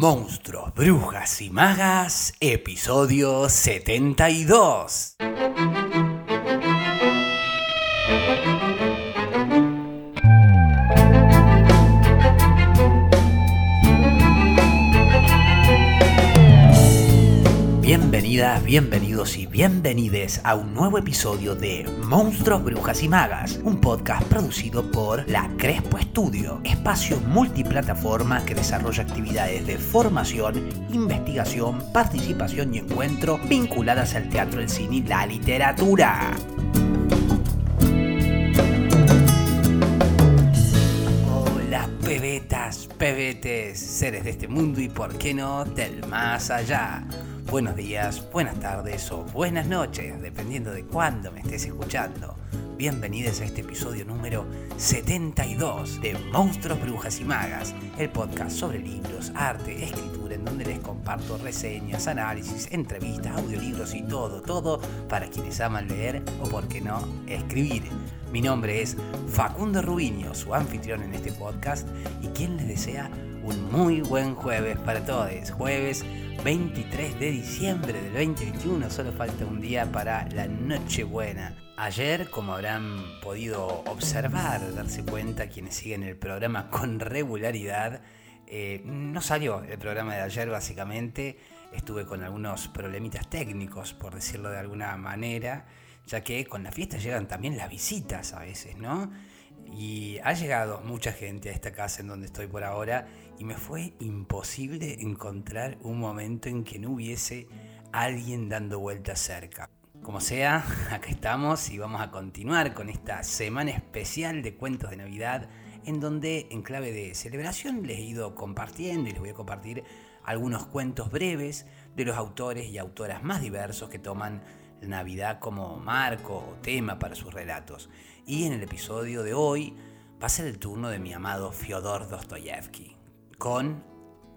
Monstruos, Brujas y Magas, episodio 72. Bienvenidas, bienvenidos y bienvenides a un nuevo episodio de Monstruos, Brujas y Magas, un podcast producido por La Crespo Estudio, espacio multiplataforma que desarrolla actividades de formación, investigación, participación y encuentro vinculadas al teatro, el cine y la literatura. Pebetas, pebetes, seres de este mundo y por qué no del más allá. Buenos días, buenas tardes o buenas noches, dependiendo de cuándo me estés escuchando. Bienvenidos a este episodio número 72 de Monstruos, Brujas y Magas, el podcast sobre libros, arte, escritura, en donde les comparto reseñas, análisis, entrevistas, audiolibros y todo, todo para quienes aman leer o, por qué no, escribir. Mi nombre es Facundo Rubiño, su anfitrión en este podcast, y quien les desea un muy buen jueves para todos. Jueves 23 de diciembre del 2021, solo falta un día para la Nochebuena. Ayer, como habrán podido observar, darse cuenta quienes siguen el programa con regularidad, eh, no salió el programa de ayer básicamente, estuve con algunos problemitas técnicos, por decirlo de alguna manera, ya que con la fiesta llegan también las visitas a veces, ¿no? Y ha llegado mucha gente a esta casa en donde estoy por ahora y me fue imposible encontrar un momento en que no hubiese alguien dando vueltas cerca. Como sea, acá estamos y vamos a continuar con esta semana especial de cuentos de Navidad en donde en clave de celebración les he ido compartiendo y les voy a compartir algunos cuentos breves de los autores y autoras más diversos que toman la Navidad como marco o tema para sus relatos. Y en el episodio de hoy va a ser el turno de mi amado Fyodor Dostoyevsky, con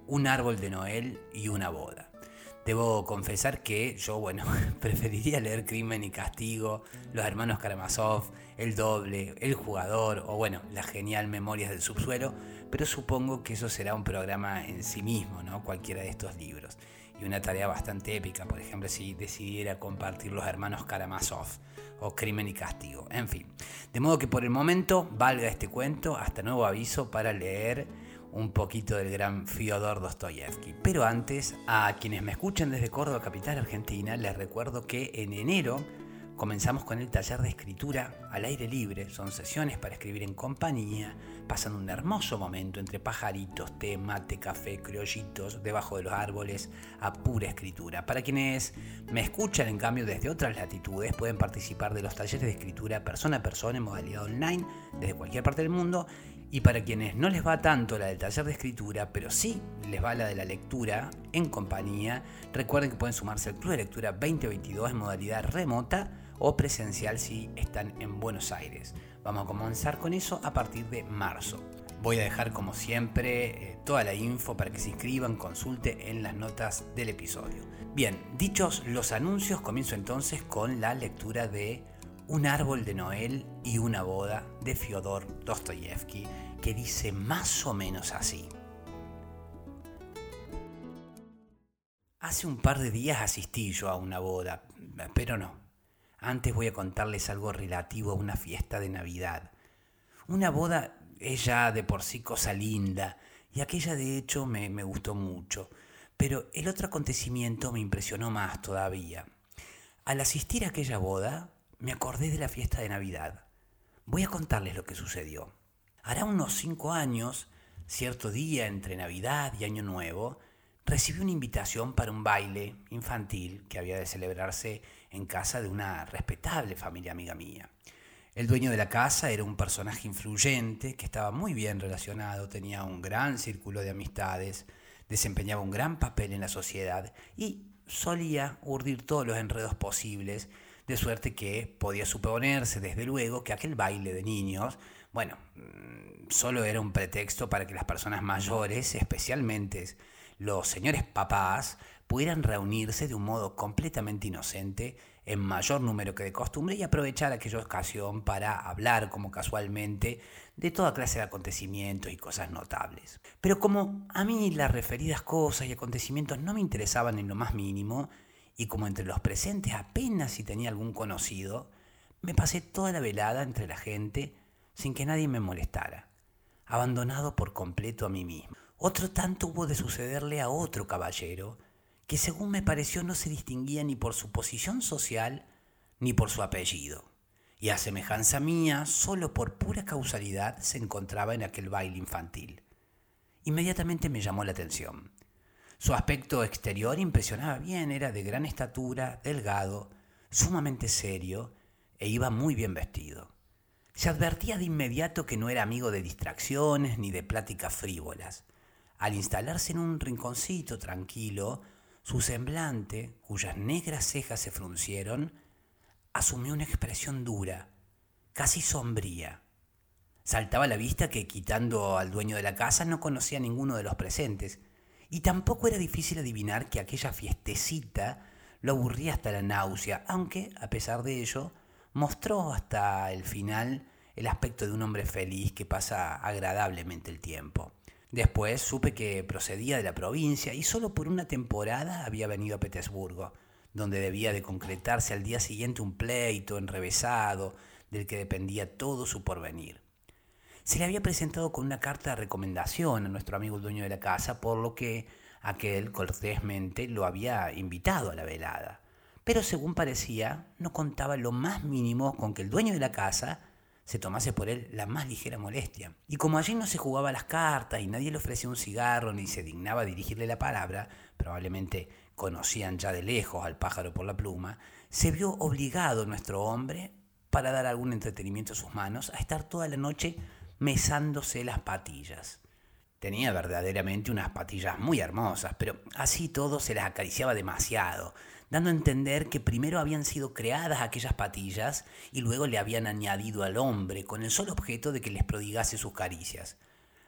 Un árbol de Noel y una boda. Debo confesar que yo, bueno, preferiría leer Crimen y Castigo, Los Hermanos Karamazov, El Doble, El Jugador o, bueno, las genial Memorias del Subsuelo, pero supongo que eso será un programa en sí mismo, ¿no? Cualquiera de estos libros. Y una tarea bastante épica, por ejemplo, si decidiera compartir Los Hermanos Karamazov o Crimen y Castigo. En fin, de modo que por el momento valga este cuento hasta nuevo aviso para leer un poquito del gran Fyodor Dostoyevsky. Pero antes, a quienes me escuchan desde Córdoba, capital argentina, les recuerdo que en enero comenzamos con el taller de escritura al aire libre. Son sesiones para escribir en compañía, pasando un hermoso momento entre pajaritos, té, mate, café, criollitos, debajo de los árboles, a pura escritura. Para quienes me escuchan, en cambio, desde otras latitudes, pueden participar de los talleres de escritura persona a persona en modalidad online, desde cualquier parte del mundo. Y para quienes no les va tanto la del taller de escritura, pero sí les va la de la lectura en compañía, recuerden que pueden sumarse al Club de Lectura 2022 en modalidad remota o presencial si están en Buenos Aires. Vamos a comenzar con eso a partir de marzo. Voy a dejar como siempre eh, toda la info para que se inscriban, consulte en las notas del episodio. Bien, dichos los anuncios, comienzo entonces con la lectura de Un árbol de Noel y una boda de Fyodor Dostoyevsky, que dice más o menos así. Hace un par de días asistí yo a una boda, pero no, antes voy a contarles algo relativo a una fiesta de Navidad. Una boda es ya de por sí cosa linda, y aquella de hecho me, me gustó mucho. Pero el otro acontecimiento me impresionó más todavía. Al asistir a aquella boda, me acordé de la fiesta de Navidad. Voy a contarles lo que sucedió. Hará unos cinco años, cierto día entre Navidad y Año Nuevo, recibí una invitación para un baile infantil que había de celebrarse en casa de una respetable familia amiga mía. El dueño de la casa era un personaje influyente que estaba muy bien relacionado, tenía un gran círculo de amistades, desempeñaba un gran papel en la sociedad y solía urdir todos los enredos posibles, de suerte que podía suponerse desde luego que aquel baile de niños, bueno, mm, solo era un pretexto para que las personas mayores, especialmente los señores papás, pudieran reunirse de un modo completamente inocente en mayor número que de costumbre y aprovechar aquella ocasión para hablar como casualmente de toda clase de acontecimientos y cosas notables. Pero como a mí las referidas cosas y acontecimientos no me interesaban en lo más mínimo, y como entre los presentes apenas si tenía algún conocido, me pasé toda la velada entre la gente sin que nadie me molestara, abandonado por completo a mí mismo. Otro tanto hubo de sucederle a otro caballero, que según me pareció no se distinguía ni por su posición social ni por su apellido, y a semejanza mía, solo por pura causalidad se encontraba en aquel baile infantil. Inmediatamente me llamó la atención. Su aspecto exterior impresionaba bien, era de gran estatura, delgado, sumamente serio e iba muy bien vestido. Se advertía de inmediato que no era amigo de distracciones ni de pláticas frívolas. Al instalarse en un rinconcito tranquilo, su semblante, cuyas negras cejas se fruncieron, asumió una expresión dura, casi sombría. Saltaba a la vista que, quitando al dueño de la casa, no conocía a ninguno de los presentes, y tampoco era difícil adivinar que aquella fiestecita lo aburría hasta la náusea, aunque, a pesar de ello, mostró hasta el final el aspecto de un hombre feliz que pasa agradablemente el tiempo. Después supe que procedía de la provincia y solo por una temporada había venido a Petersburgo, donde debía de concretarse al día siguiente un pleito enrevesado del que dependía todo su porvenir. Se le había presentado con una carta de recomendación a nuestro amigo el dueño de la casa, por lo que aquel cortésmente lo había invitado a la velada. Pero según parecía, no contaba lo más mínimo con que el dueño de la casa se tomase por él la más ligera molestia. Y como allí no se jugaba las cartas y nadie le ofrecía un cigarro ni se dignaba dirigirle la palabra, probablemente conocían ya de lejos al pájaro por la pluma, se vio obligado nuestro hombre, para dar algún entretenimiento a sus manos, a estar toda la noche mesándose las patillas. Tenía verdaderamente unas patillas muy hermosas, pero así todo se las acariciaba demasiado, dando a entender que primero habían sido creadas aquellas patillas y luego le habían añadido al hombre con el solo objeto de que les prodigase sus caricias.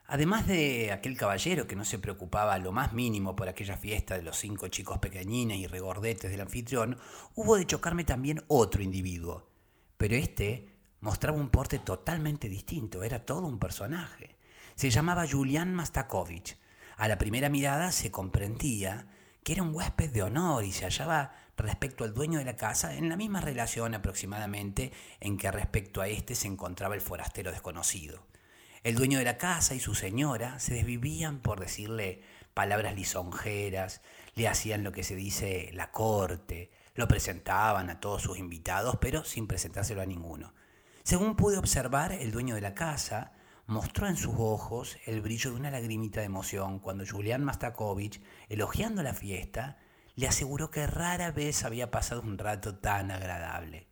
Además de aquel caballero que no se preocupaba lo más mínimo por aquella fiesta de los cinco chicos pequeñines y regordetes del anfitrión, hubo de chocarme también otro individuo. Pero este mostraba un porte totalmente distinto, era todo un personaje. Se llamaba Julián Mastakovich. A la primera mirada se comprendía que era un huésped de honor y se hallaba respecto al dueño de la casa en la misma relación aproximadamente en que respecto a éste se encontraba el forastero desconocido. El dueño de la casa y su señora se desvivían por decirle palabras lisonjeras, le hacían lo que se dice la corte, lo presentaban a todos sus invitados, pero sin presentárselo a ninguno. Según pude observar, el dueño de la casa mostró en sus ojos el brillo de una lagrimita de emoción cuando Julián Mastakovich, elogiando la fiesta, le aseguró que rara vez había pasado un rato tan agradable.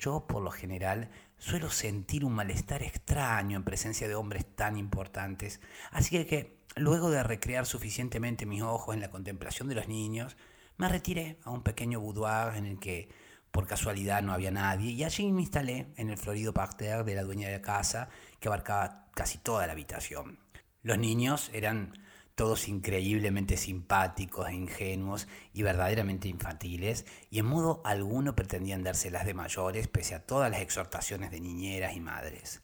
Yo, por lo general, suelo sentir un malestar extraño en presencia de hombres tan importantes, así que, luego de recrear suficientemente mis ojos en la contemplación de los niños, me retiré a un pequeño boudoir en el que por casualidad no había nadie y allí me instalé en el florido parterre de la dueña de la casa que abarcaba casi toda la habitación. Los niños eran todos increíblemente simpáticos e ingenuos y verdaderamente infantiles, y en modo alguno pretendían dárselas de mayores pese a todas las exhortaciones de niñeras y madres.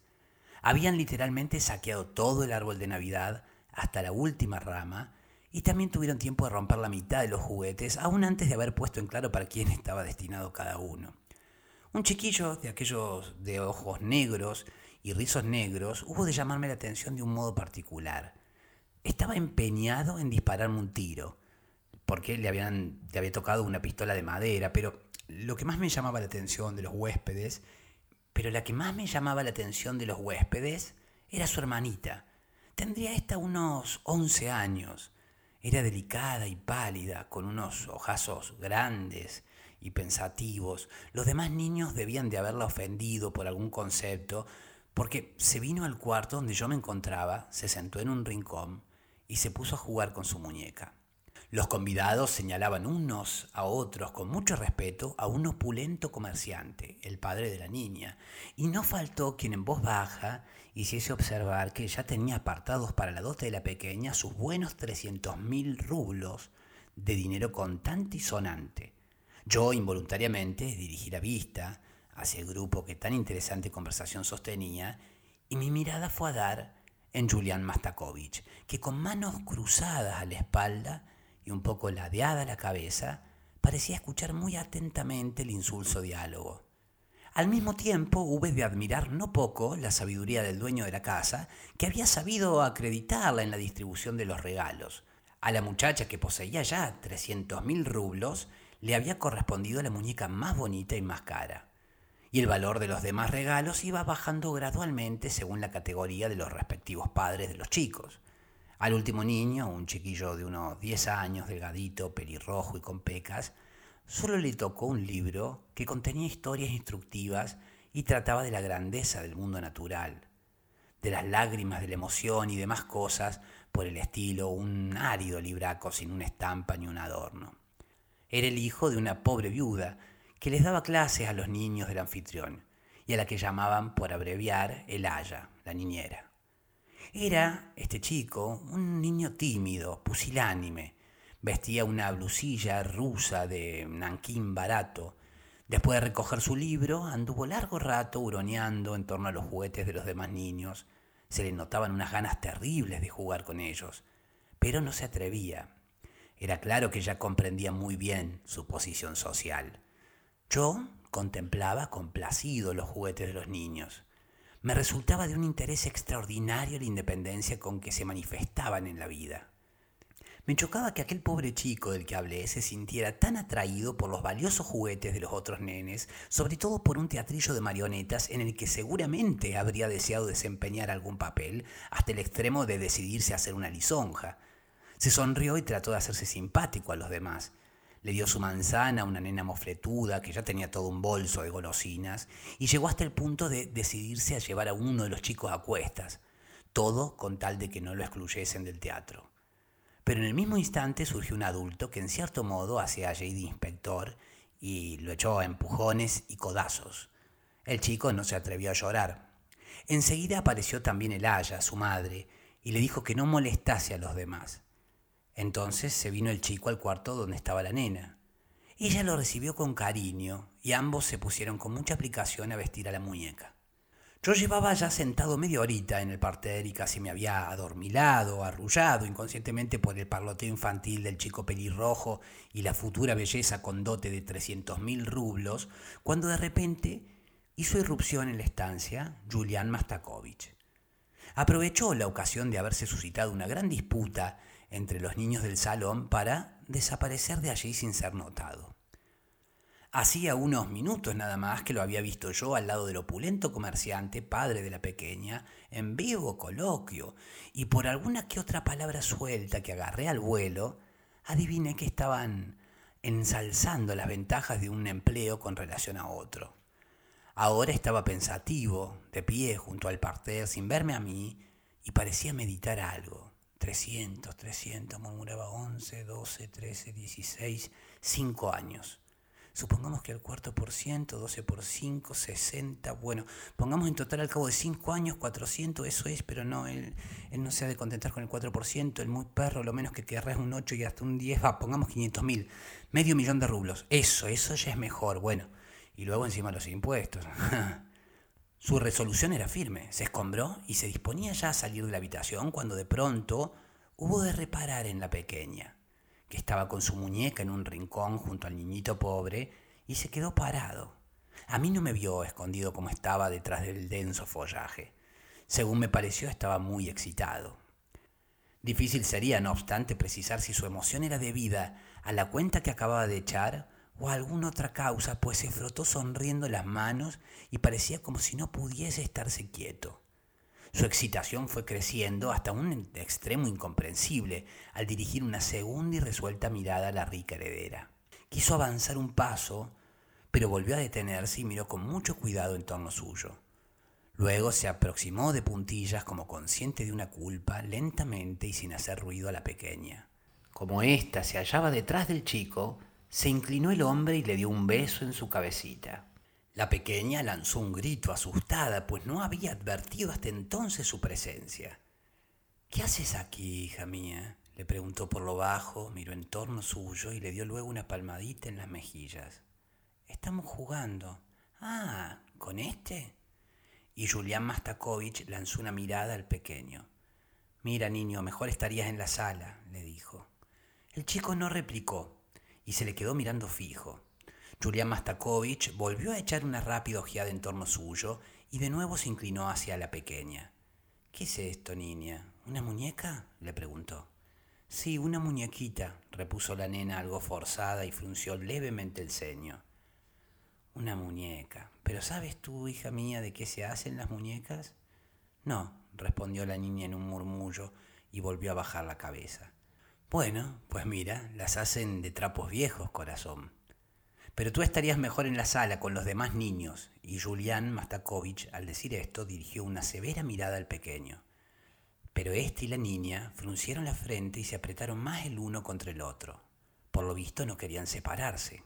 Habían literalmente saqueado todo el árbol de Navidad hasta la última rama, y también tuvieron tiempo de romper la mitad de los juguetes, aún antes de haber puesto en claro para quién estaba destinado cada uno. Un chiquillo de aquellos de ojos negros y rizos negros hubo de llamarme la atención de un modo particular. Estaba empeñado en dispararme un tiro, porque le, habían, le había tocado una pistola de madera, pero lo que más me llamaba la atención de los huéspedes, pero la que más me llamaba la atención de los huéspedes era su hermanita. Tendría esta unos 11 años. Era delicada y pálida, con unos ojazos grandes y pensativos. Los demás niños debían de haberla ofendido por algún concepto, porque se vino al cuarto donde yo me encontraba, se sentó en un rincón y se puso a jugar con su muñeca. Los convidados señalaban unos a otros con mucho respeto a un opulento comerciante, el padre de la niña, y no faltó quien en voz baja hiciese observar que ya tenía apartados para la dote de la pequeña sus buenos trescientos mil rublos de dinero contante y sonante. Yo involuntariamente dirigí la vista hacia el grupo que tan interesante conversación sostenía y mi mirada fue a dar en Julián Mastakovich, que con manos cruzadas a la espalda y un poco ladeada la cabeza, parecía escuchar muy atentamente el insulso diálogo. Al mismo tiempo hube de admirar no poco la sabiduría del dueño de la casa, que había sabido acreditarla en la distribución de los regalos. A la muchacha que poseía ya trescientos mil rublos, le había correspondido la muñeca más bonita y más cara. Y el valor de los demás regalos iba bajando gradualmente según la categoría de los respectivos padres de los chicos. Al último niño, un chiquillo de unos diez años, delgadito, pelirrojo y con pecas, solo le tocó un libro que contenía historias instructivas y trataba de la grandeza del mundo natural, de las lágrimas de la emoción y demás cosas por el estilo, un árido libraco sin una estampa ni un adorno. Era el hijo de una pobre viuda que les daba clases a los niños del anfitrión y a la que llamaban por abreviar el Aya, la niñera. Era, este chico, un niño tímido, pusilánime, Vestía una blusilla rusa de nanquín barato. Después de recoger su libro, anduvo largo rato huroneando en torno a los juguetes de los demás niños. Se le notaban unas ganas terribles de jugar con ellos, pero no se atrevía. Era claro que ya comprendía muy bien su posición social. Yo contemplaba complacido los juguetes de los niños. Me resultaba de un interés extraordinario la independencia con que se manifestaban en la vida. Me chocaba que aquel pobre chico del que hablé se sintiera tan atraído por los valiosos juguetes de los otros nenes, sobre todo por un teatrillo de marionetas en el que seguramente habría deseado desempeñar algún papel, hasta el extremo de decidirse a hacer una lisonja. Se sonrió y trató de hacerse simpático a los demás. Le dio su manzana a una nena mofletuda que ya tenía todo un bolso de golosinas y llegó hasta el punto de decidirse a llevar a uno de los chicos a cuestas, todo con tal de que no lo excluyesen del teatro. Pero en el mismo instante surgió un adulto que en cierto modo hacía allí de inspector y lo echó a empujones y codazos. El chico no se atrevió a llorar. Enseguida apareció también el Aya, su madre, y le dijo que no molestase a los demás. Entonces se vino el chico al cuarto donde estaba la nena. Ella lo recibió con cariño y ambos se pusieron con mucha aplicación a vestir a la muñeca. Yo llevaba ya sentado media horita en el parter y casi me había adormilado, arrullado inconscientemente por el parloteo infantil del chico pelirrojo y la futura belleza con dote de trescientos mil rublos, cuando de repente hizo irrupción en la estancia Julián Mastakovich. Aprovechó la ocasión de haberse suscitado una gran disputa entre los niños del salón para desaparecer de allí sin ser notado. Hacía unos minutos nada más que lo había visto yo al lado del opulento comerciante, padre de la pequeña, en vivo coloquio, y por alguna que otra palabra suelta que agarré al vuelo, adiviné que estaban ensalzando las ventajas de un empleo con relación a otro. Ahora estaba pensativo, de pie junto al parter, sin verme a mí, y parecía meditar algo. Trescientos, trescientos, murmuraba once, doce, trece, dieciséis, cinco años. Supongamos que el cuarto por ciento, 12 por 5, 60, bueno, pongamos en total al cabo de 5 años 400, eso es, pero no, él, él no se ha de contentar con el 4%, el muy perro, lo menos que querrá es un 8 y hasta un 10, va, pongamos 500 mil, medio millón de rublos, eso, eso ya es mejor, bueno, y luego encima los impuestos. Su resolución era firme, se escombró y se disponía ya a salir de la habitación cuando de pronto hubo de reparar en la pequeña que estaba con su muñeca en un rincón junto al niñito pobre, y se quedó parado. A mí no me vio escondido como estaba detrás del denso follaje. Según me pareció, estaba muy excitado. Difícil sería, no obstante, precisar si su emoción era debida a la cuenta que acababa de echar o a alguna otra causa, pues se frotó sonriendo las manos y parecía como si no pudiese estarse quieto. Su excitación fue creciendo hasta un extremo incomprensible al dirigir una segunda y resuelta mirada a la rica heredera. Quiso avanzar un paso, pero volvió a detenerse y miró con mucho cuidado en torno suyo. Luego se aproximó de puntillas como consciente de una culpa, lentamente y sin hacer ruido a la pequeña. Como ésta se hallaba detrás del chico, se inclinó el hombre y le dio un beso en su cabecita. La pequeña lanzó un grito asustada, pues no había advertido hasta entonces su presencia. ¿Qué haces aquí, hija mía? Le preguntó por lo bajo, miró en torno suyo y le dio luego una palmadita en las mejillas. Estamos jugando. Ah, ¿con este? Y Julián Mastakovich lanzó una mirada al pequeño. Mira, niño, mejor estarías en la sala, le dijo. El chico no replicó y se le quedó mirando fijo. Julián Mastakovich volvió a echar una rápida ojeada en torno suyo y de nuevo se inclinó hacia la pequeña. ¿Qué es esto, niña? ¿Una muñeca? le preguntó. Sí, una muñequita, repuso la nena algo forzada y frunció levemente el ceño. Una muñeca. ¿Pero sabes tú, hija mía, de qué se hacen las muñecas? No, respondió la niña en un murmullo y volvió a bajar la cabeza. Bueno, pues mira, las hacen de trapos viejos, corazón. Pero tú estarías mejor en la sala con los demás niños. Y Julián Mastakovich, al decir esto, dirigió una severa mirada al pequeño. Pero éste y la niña fruncieron la frente y se apretaron más el uno contra el otro. Por lo visto no querían separarse.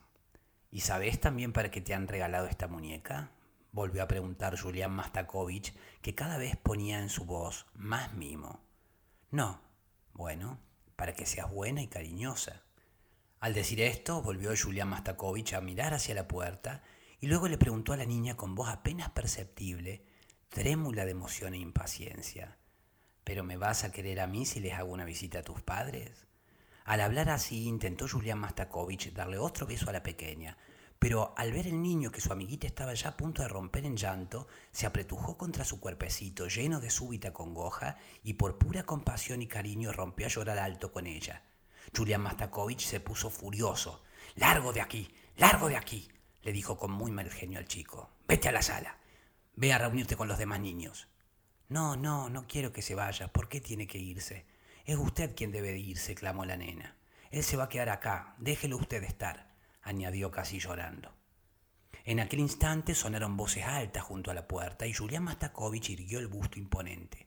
¿Y sabes también para qué te han regalado esta muñeca? Volvió a preguntar Julián Mastakovich, que cada vez ponía en su voz más mimo. No. Bueno, para que seas buena y cariñosa. Al decir esto, volvió Julián Mastakovich a mirar hacia la puerta y luego le preguntó a la niña con voz apenas perceptible, trémula de emoción e impaciencia. ¿Pero me vas a querer a mí si les hago una visita a tus padres? Al hablar así, intentó Julián Mastakovich darle otro beso a la pequeña, pero al ver el niño que su amiguita estaba ya a punto de romper en llanto, se apretujó contra su cuerpecito lleno de súbita congoja y por pura compasión y cariño rompió a llorar alto con ella. Julián Mastakovich se puso furioso. Largo de aquí, largo de aquí, le dijo con muy mal genio al chico. Vete a la sala. Ve a reunirte con los demás niños. No, no, no quiero que se vaya. ¿Por qué tiene que irse? Es usted quien debe irse, clamó la nena. Él se va a quedar acá. Déjelo usted estar añadió casi llorando. En aquel instante sonaron voces altas junto a la puerta y Julián Mastakovich irguió el busto imponente.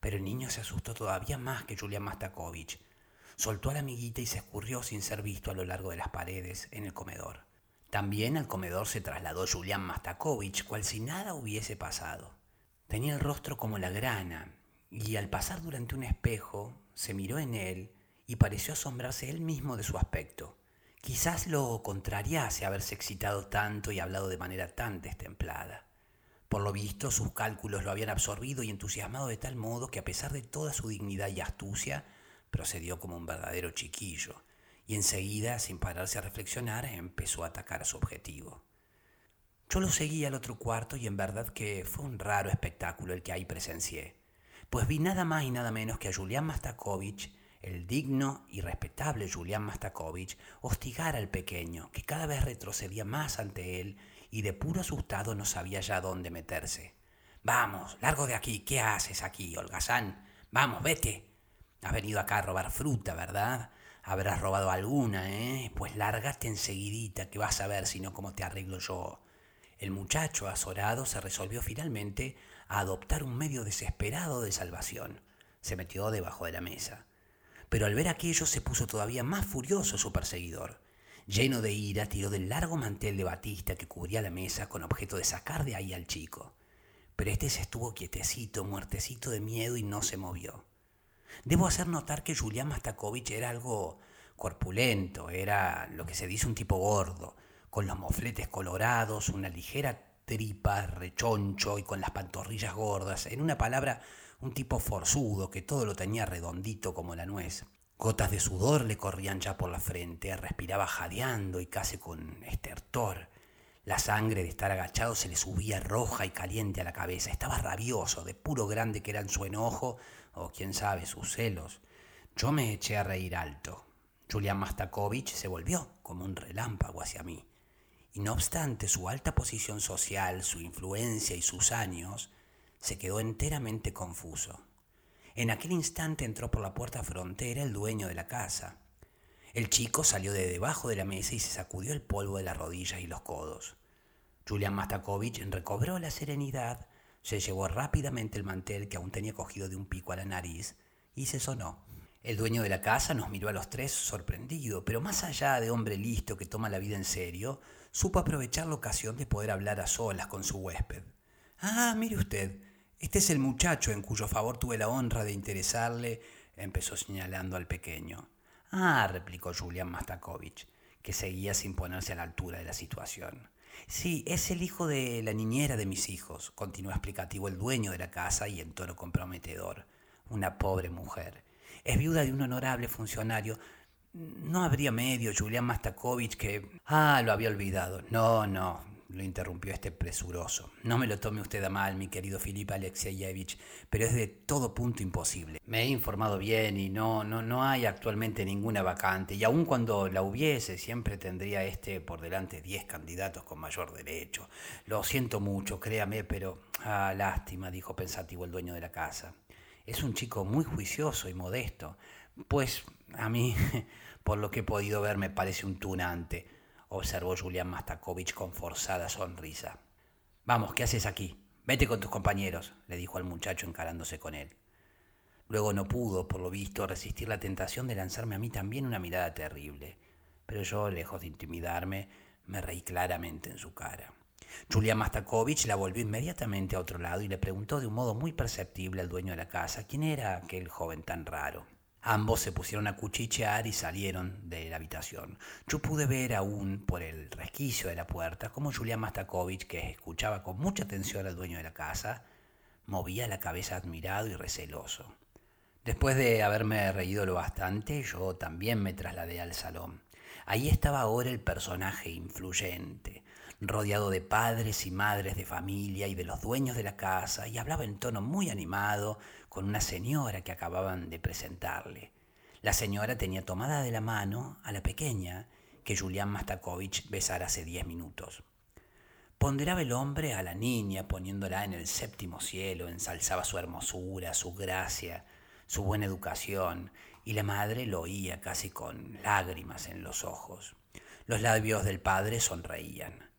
Pero el niño se asustó todavía más que Julián Mastakovich. Soltó a la amiguita y se escurrió sin ser visto a lo largo de las paredes en el comedor. También al comedor se trasladó Julián Mastakovich, cual si nada hubiese pasado. Tenía el rostro como la grana, y al pasar durante un espejo, se miró en él y pareció asombrarse él mismo de su aspecto. Quizás lo contrariase haberse excitado tanto y hablado de manera tan destemplada. Por lo visto, sus cálculos lo habían absorbido y entusiasmado de tal modo que a pesar de toda su dignidad y astucia, procedió como un verdadero chiquillo, y enseguida, sin pararse a reflexionar, empezó a atacar a su objetivo. Yo lo seguí al otro cuarto y en verdad que fue un raro espectáculo el que ahí presencié, pues vi nada más y nada menos que a Julián Mastakovich el digno y respetable Julián Mastakovich hostigara al pequeño, que cada vez retrocedía más ante él y de puro asustado no sabía ya dónde meterse. Vamos, largo de aquí, ¿qué haces aquí, holgazán? Vamos, vete. Has venido acá a robar fruta, ¿verdad? Habrás robado alguna, ¿eh? Pues lárgate enseguidita, que vas a ver si no cómo te arreglo yo. El muchacho azorado se resolvió finalmente a adoptar un medio desesperado de salvación. Se metió debajo de la mesa pero al ver aquello se puso todavía más furioso su perseguidor. Lleno de ira, tiró del largo mantel de batista que cubría la mesa con objeto de sacar de ahí al chico. Pero este se estuvo quietecito, muertecito de miedo y no se movió. Debo hacer notar que Julián Mastakovich era algo corpulento, era lo que se dice un tipo gordo, con los mofletes colorados, una ligera tripa, rechoncho y con las pantorrillas gordas. En una palabra, un tipo forzudo que todo lo tenía redondito como la nuez. Gotas de sudor le corrían ya por la frente, respiraba jadeando y casi con estertor. La sangre de estar agachado se le subía roja y caliente a la cabeza. Estaba rabioso, de puro grande que eran su enojo o quién sabe sus celos. Yo me eché a reír alto. Julián Mastakovich se volvió como un relámpago hacia mí. Y no obstante su alta posición social, su influencia y sus años, se quedó enteramente confuso. En aquel instante entró por la puerta frontera el dueño de la casa. El chico salió de debajo de la mesa y se sacudió el polvo de las rodillas y los codos. Julián Mastakovich recobró la serenidad, se llevó rápidamente el mantel que aún tenía cogido de un pico a la nariz y se sonó. El dueño de la casa nos miró a los tres sorprendido, pero más allá de hombre listo que toma la vida en serio, supo aprovechar la ocasión de poder hablar a solas con su huésped. Ah, mire usted, este es el muchacho en cuyo favor tuve la honra de interesarle empezó señalando al pequeño. Ah, replicó Julián Mastakovich, que seguía sin ponerse a la altura de la situación. Sí, es el hijo de la niñera de mis hijos, continuó explicativo el dueño de la casa y en tono comprometedor. Una pobre mujer. Es viuda de un honorable funcionario. No habría medio, Julián Mastakovich, que... Ah, lo había olvidado. No, no, lo interrumpió este presuroso. No me lo tome usted a mal, mi querido Filip Alexeyevich, pero es de todo punto imposible. Me he informado bien y no, no, no hay actualmente ninguna vacante, y aun cuando la hubiese, siempre tendría este por delante diez candidatos con mayor derecho. Lo siento mucho, créame, pero... Ah, lástima, dijo pensativo el dueño de la casa. Es un chico muy juicioso y modesto. Pues a mí, por lo que he podido ver, me parece un tunante observó Julián Mastakovich con forzada sonrisa. Vamos, ¿qué haces aquí? Vete con tus compañeros, le dijo al muchacho encarándose con él. Luego no pudo, por lo visto, resistir la tentación de lanzarme a mí también una mirada terrible, pero yo, lejos de intimidarme, me reí claramente en su cara. Julián Mastakovich la volvió inmediatamente a otro lado y le preguntó de un modo muy perceptible al dueño de la casa quién era aquel joven tan raro. Ambos se pusieron a cuchichear y salieron de la habitación. Yo pude ver aún por el resquicio de la puerta cómo Julián Mastakovich, que escuchaba con mucha atención al dueño de la casa, movía la cabeza admirado y receloso. Después de haberme reído lo bastante, yo también me trasladé al salón. Ahí estaba ahora el personaje influyente, rodeado de padres y madres de familia y de los dueños de la casa, y hablaba en tono muy animado con una señora que acababan de presentarle. La señora tenía tomada de la mano a la pequeña que Julián Mastakovich besara hace diez minutos. Ponderaba el hombre a la niña, poniéndola en el séptimo cielo, ensalzaba su hermosura, su gracia, su buena educación, y la madre lo oía casi con lágrimas en los ojos. Los labios del padre sonreían.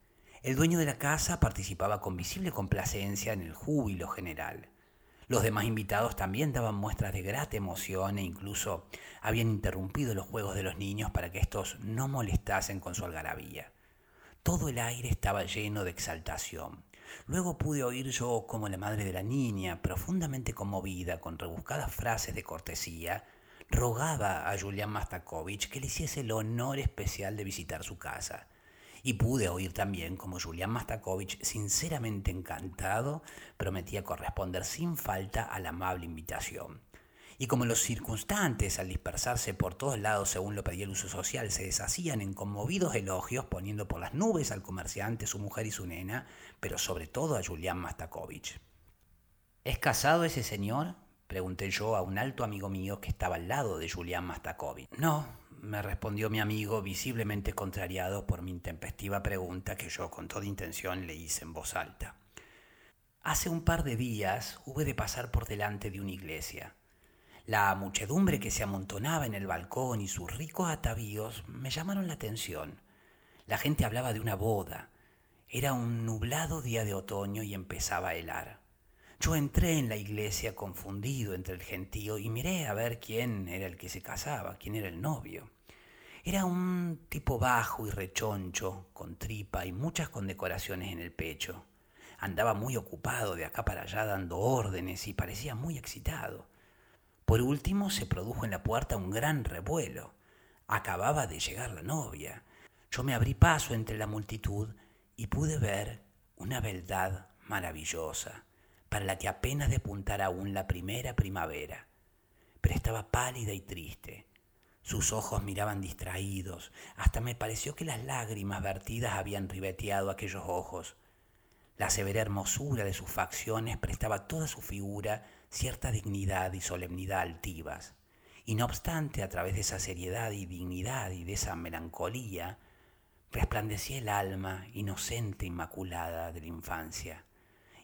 El dueño de la casa participaba con visible complacencia en el júbilo general. Los demás invitados también daban muestras de grata emoción e incluso habían interrumpido los juegos de los niños para que éstos no molestasen con su algarabía. Todo el aire estaba lleno de exaltación. Luego pude oír yo como la madre de la niña, profundamente conmovida, con rebuscadas frases de cortesía, rogaba a Julián Mastakovich que le hiciese el honor especial de visitar su casa y pude oír también como Julián Mastakovich, sinceramente encantado, prometía corresponder sin falta a la amable invitación. Y como los circunstantes, al dispersarse por todos lados según lo pedía el uso social, se deshacían en conmovidos elogios, poniendo por las nubes al comerciante, su mujer y su nena, pero sobre todo a Julián Mastakovich. ¿Es casado ese señor? Pregunté yo a un alto amigo mío que estaba al lado de Julián Mastakovich. No, me respondió mi amigo, visiblemente contrariado por mi intempestiva pregunta que yo con toda intención le hice en voz alta. Hace un par de días hube de pasar por delante de una iglesia. La muchedumbre que se amontonaba en el balcón y sus ricos atavíos me llamaron la atención. La gente hablaba de una boda. Era un nublado día de otoño y empezaba a helar. Yo entré en la iglesia confundido entre el gentío y miré a ver quién era el que se casaba, quién era el novio. Era un tipo bajo y rechoncho, con tripa y muchas condecoraciones en el pecho. Andaba muy ocupado de acá para allá dando órdenes y parecía muy excitado. Por último se produjo en la puerta un gran revuelo. Acababa de llegar la novia. Yo me abrí paso entre la multitud y pude ver una beldad maravillosa para la que apenas depuntara aún la primera primavera, pero estaba pálida y triste. Sus ojos miraban distraídos, hasta me pareció que las lágrimas vertidas habían ribeteado aquellos ojos. La severa hermosura de sus facciones prestaba a toda su figura cierta dignidad y solemnidad altivas. Y no obstante, a través de esa seriedad y dignidad y de esa melancolía, resplandecía el alma inocente, inmaculada de la infancia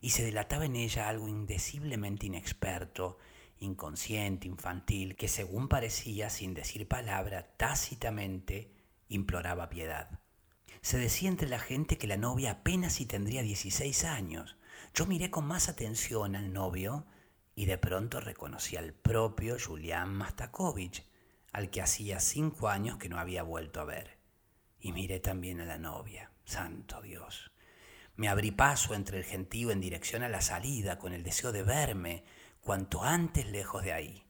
y se delataba en ella algo indeciblemente inexperto, inconsciente, infantil, que según parecía, sin decir palabra, tácitamente imploraba piedad. Se decía entre la gente que la novia apenas si tendría 16 años. Yo miré con más atención al novio y de pronto reconocí al propio Julián Mastakovich, al que hacía cinco años que no había vuelto a ver. Y miré también a la novia, santo Dios. Me abrí paso entre el gentío en dirección a la salida con el deseo de verme cuanto antes lejos de ahí.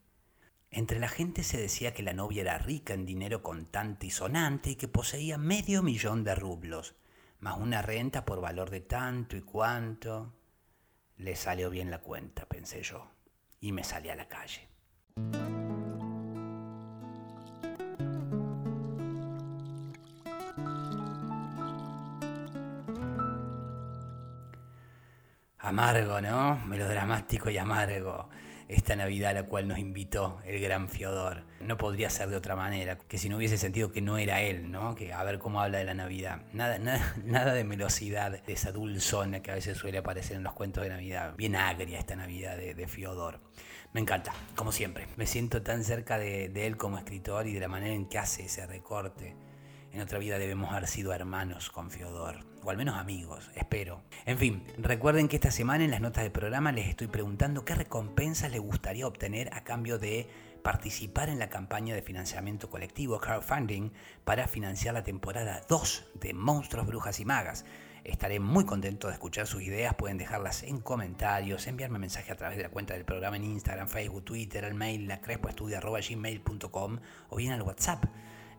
Entre la gente se decía que la novia era rica en dinero contante y sonante y que poseía medio millón de rublos, más una renta por valor de tanto y cuanto. Le salió bien la cuenta, pensé yo, y me salí a la calle. Amargo, ¿no? Melodramático y amargo. Esta Navidad a la cual nos invitó el gran Fiodor. No podría ser de otra manera, que si no hubiese sentido que no era él, ¿no? Que a ver cómo habla de la Navidad. Nada, nada, nada de melosidad, de esa dulzona que a veces suele aparecer en los cuentos de Navidad. Bien agria esta Navidad de, de Fiodor. Me encanta, como siempre. Me siento tan cerca de, de él como escritor y de la manera en que hace ese recorte en otra vida debemos haber sido hermanos con Fiodor, o al menos amigos, espero. En fin, recuerden que esta semana en las notas del programa les estoy preguntando qué recompensas les gustaría obtener a cambio de participar en la campaña de financiamiento colectivo crowdfunding para financiar la temporada 2 de Monstruos, Brujas y Magas. Estaré muy contento de escuchar sus ideas, pueden dejarlas en comentarios, enviarme mensaje a través de la cuenta del programa en Instagram, Facebook, Twitter, el mail lacrespoestudio.gmail.com o bien al WhatsApp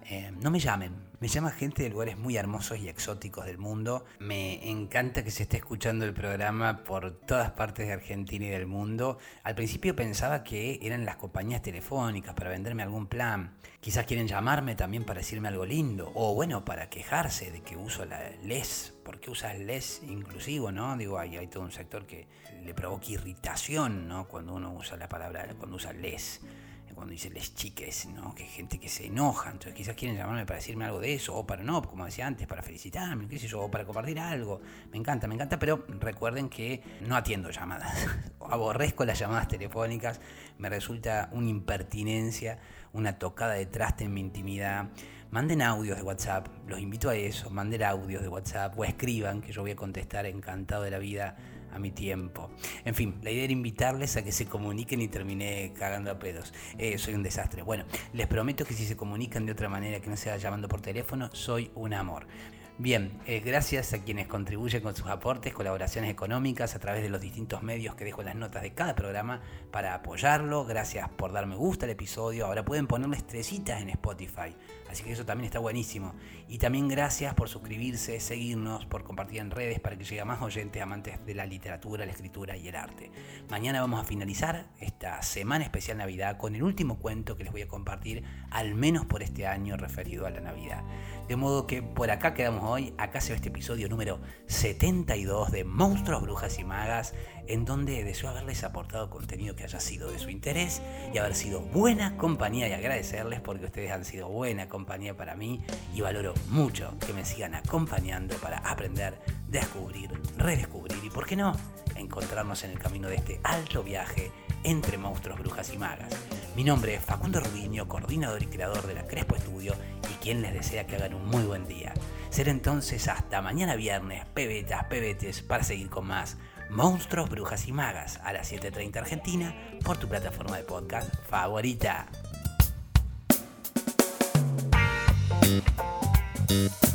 eh, no me llamen, me llama gente de lugares muy hermosos y exóticos del mundo. Me encanta que se esté escuchando el programa por todas partes de Argentina y del mundo. Al principio pensaba que eran las compañías telefónicas para venderme algún plan. Quizás quieren llamarme también para decirme algo lindo. O bueno, para quejarse de que uso la les. ¿Por qué usas les inclusivo, no? Digo, hay, hay todo un sector que le provoca irritación, ¿no? Cuando uno usa la palabra, cuando usa les cuando dice les chiques, ¿no? Que gente que se enoja, entonces quizás quieren llamarme para decirme algo de eso, o para no, como decía antes, para felicitarme, qué sé yo, o para compartir algo. Me encanta, me encanta, pero recuerden que no atiendo llamadas, aborrezco las llamadas telefónicas, me resulta una impertinencia, una tocada de traste en mi intimidad. Manden audios de WhatsApp, los invito a eso, manden audios de WhatsApp o escriban, que yo voy a contestar encantado de la vida a mi tiempo. En fin, la idea era invitarles a que se comuniquen y terminé cagando a pedos. Eh, soy un desastre. Bueno, les prometo que si se comunican de otra manera que no sea llamando por teléfono, soy un amor. Bien, eh, gracias a quienes contribuyen con sus aportes, colaboraciones económicas a través de los distintos medios que dejo en las notas de cada programa para apoyarlo. Gracias por dar me gusta al episodio. Ahora pueden ponerle estrellitas en Spotify. Así que eso también está buenísimo. Y también gracias por suscribirse, seguirnos, por compartir en redes para que llegue a más oyentes amantes de la literatura, la escritura y el arte. Mañana vamos a finalizar esta semana especial Navidad con el último cuento que les voy a compartir, al menos por este año referido a la Navidad. De modo que por acá quedamos hoy, acá se ve este episodio número 72 de Monstruos, Brujas y Magas, en donde deseo haberles aportado contenido que haya sido de su interés y haber sido buena compañía y agradecerles porque ustedes han sido buena compañía compañía para mí y valoro mucho que me sigan acompañando para aprender, descubrir, redescubrir y, por qué no, encontrarnos en el camino de este alto viaje entre monstruos, brujas y magas. Mi nombre es Facundo Rubiño, coordinador y creador de la Crespo Estudio y quien les desea que hagan un muy buen día. Será entonces hasta mañana viernes, pebetas, pebetes, para seguir con más Monstruos, Brujas y Magas a las 7.30 Argentina por tu plataforma de podcast favorita. Thank you.